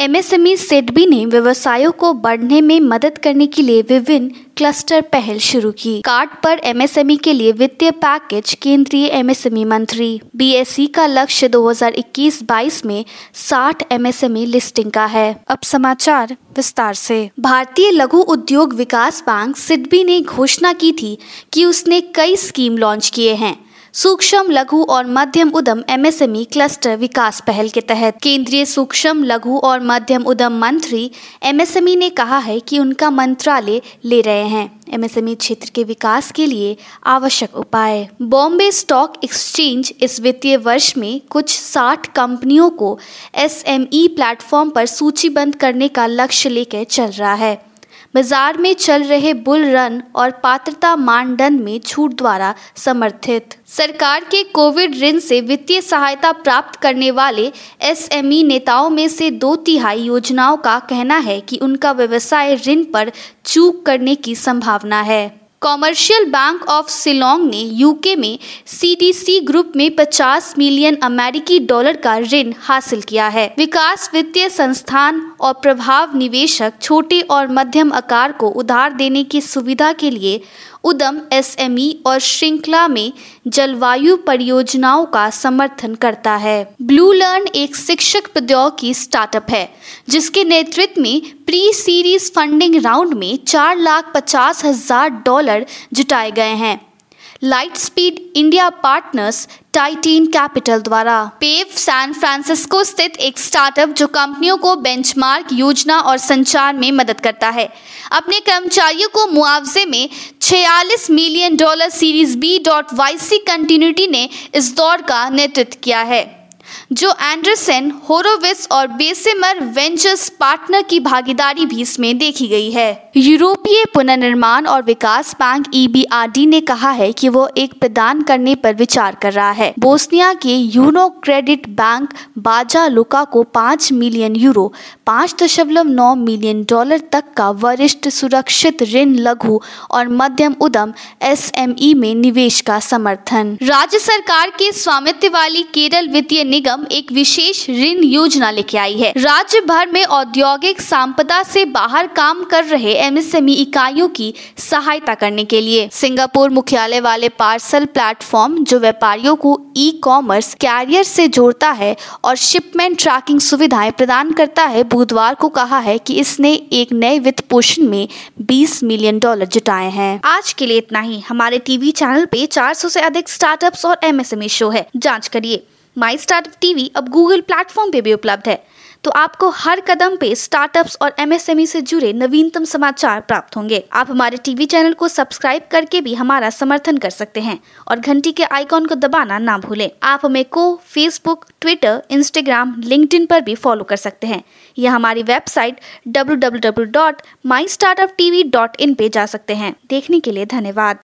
MSME SIDBI ने व्यवसायों को बढ़ने में मदद करने के लिए विभिन्न क्लस्टर पहल शुरू की। कार्ड पर एमएसएमई के लिए वित्तीय पैकेज केंद्रीय एमएसएमई मंत्री। बीएसई का लक्ष्य 2021-22 में 60 एमएसएमई लिस्टिंग का है। अब समाचार विस्तार से। भारतीय लघु उद्योग विकास बैंक सिडबी ने घोषणा की थी कि उसने कई स्कीम लॉन्च किए हैं। सूक्ष्म, लघु और मध्यम उद्यम एमएसएमई क्लस्टर विकास पहल के तहत केंद्रीय सूक्ष्म, लघु और मध्यम उद्यम मंत्री एमएसएमई ने कहा है कि उनका मंत्रालय ले रहे हैं। एमएसएमई क्षेत्र के विकास के लिए आवश्यक उपाय। बॉम्बे स्टॉक एक्सचेंज इस वित्तीय वर्ष में कुछ 60 कंपनियों को एसएमई प्लेटफॉर्म पर सूचीबद्ध करने का लक्ष्य लेकर चल रहा है। बाज़ार में चल रहे बुल रन और पात्रता मानदंड में छूट द्वारा समर्थित। सरकार के कोविड ऋण से वित्तीय सहायता प्राप्त करने वाले एसएमई नेताओं में से दो तिहाई योजनाओं का कहना है कि उनका व्यवसाय ऋण पर चूक करने की संभावना है। कॉमर्शियल बैंक ऑफ़ सिलोंग ने यूके में सीडीसी ग्रुप में 50 मिलियन अमेरिकी डॉलर का ऋण हासिल किया है। विकास वित्तीय संस्थान और प्रभाव निवेशक छोटे और मध्यम आकार को उधार देने की सुविधा के लिए उदम, एसएमई और श्रृंखला में जलवायु परियोजनाओं का समर्थन करता है। ब्लू लर्न एक शिक्षक प्रौद्योगिकी स्टार्टअप है, जिसके नेतृत्व में प्री सीरीज़ फंडिंग राउंड में चार लाख पचास हज़ार डॉलर जुटाए गए हैं। Light speed India partners Titan capital द्वारा। पेव सैन फ्रांसिस्को स्थित एक स्टार्टअप जो कंपनियों को बेंचमार्क योजना और संचार में मदद करता है। अपने कर्मचारियों को मुआवजे में 46 million dollar series B dot Y C continuity ने इस दौड़ का नेतृत्व किया है। जो एंडरसन, होरोविस और बेसेमर वेंचर्स पार्टनर की भागीदारी भी इसमें देखी गई है। यूरोपीय पुनर्निर्माण और विकास बैंक ईबीआरडी ने कहा है कि वो एक प्रदान करने पर विचार कर रहा है। बोस्निया के यूनो क्रेडिट बैंक बाजा लुका को पाँच मिलियन यूरो, पाँच दशमलव नौ मिलियन डॉलर तक का वरिष्ठ सुरक्षित ऋण, लघु और मध्यम उद्यम एसएमई में निवेश का समर्थन। राज्य सरकार के स्वामित्व वाली केरल वित्तीय निगम एक विशेष ऋण योजना लेके आई है। राज्य भर में औद्योगिक संपदा से बाहर काम कर रहे एमएसएमई इकाइयों की सहायता करने के लिए। सिंगापुर मुख्यालय वाले पार्सल प्लेटफॉर्म जो व्यापारियों को ई कॉमर्स कैरियर से जोड़ता है और शिपमेंट ट्रैकिंग सुविधाएँ प्रदान करता है, बुधवार को कहा है कि इसने एक नए वित्त पोषण में 20 मिलियन डॉलर जुटाए हैं। आज के लिए इतना ही। हमारे टीवी चैनल पे 400 से अधिक स्टार्टअप्स और एमएसएमई शो है। जाँच करिए। माई स्टार्टअप टीवी अब गूगल प्लेटफॉर्म पे भी उपलब्ध है। तो आपको हर कदम पे स्टार्टअप्स और एमएसएमई से जुड़े नवीनतम समाचार प्राप्त होंगे। आप हमारे टीवी चैनल को सब्सक्राइब करके भी हमारा समर्थन कर सकते हैं और घंटी के आइकॉन को दबाना ना भूलें। आप हमें को फेसबुक ट्विटर इंस्टाग्राम लिंक्डइन पर भी फॉलो कर सकते हैं। या हमारी वेबसाइट डब्ल्यू पे जा सकते हैं। देखने के लिए धन्यवाद।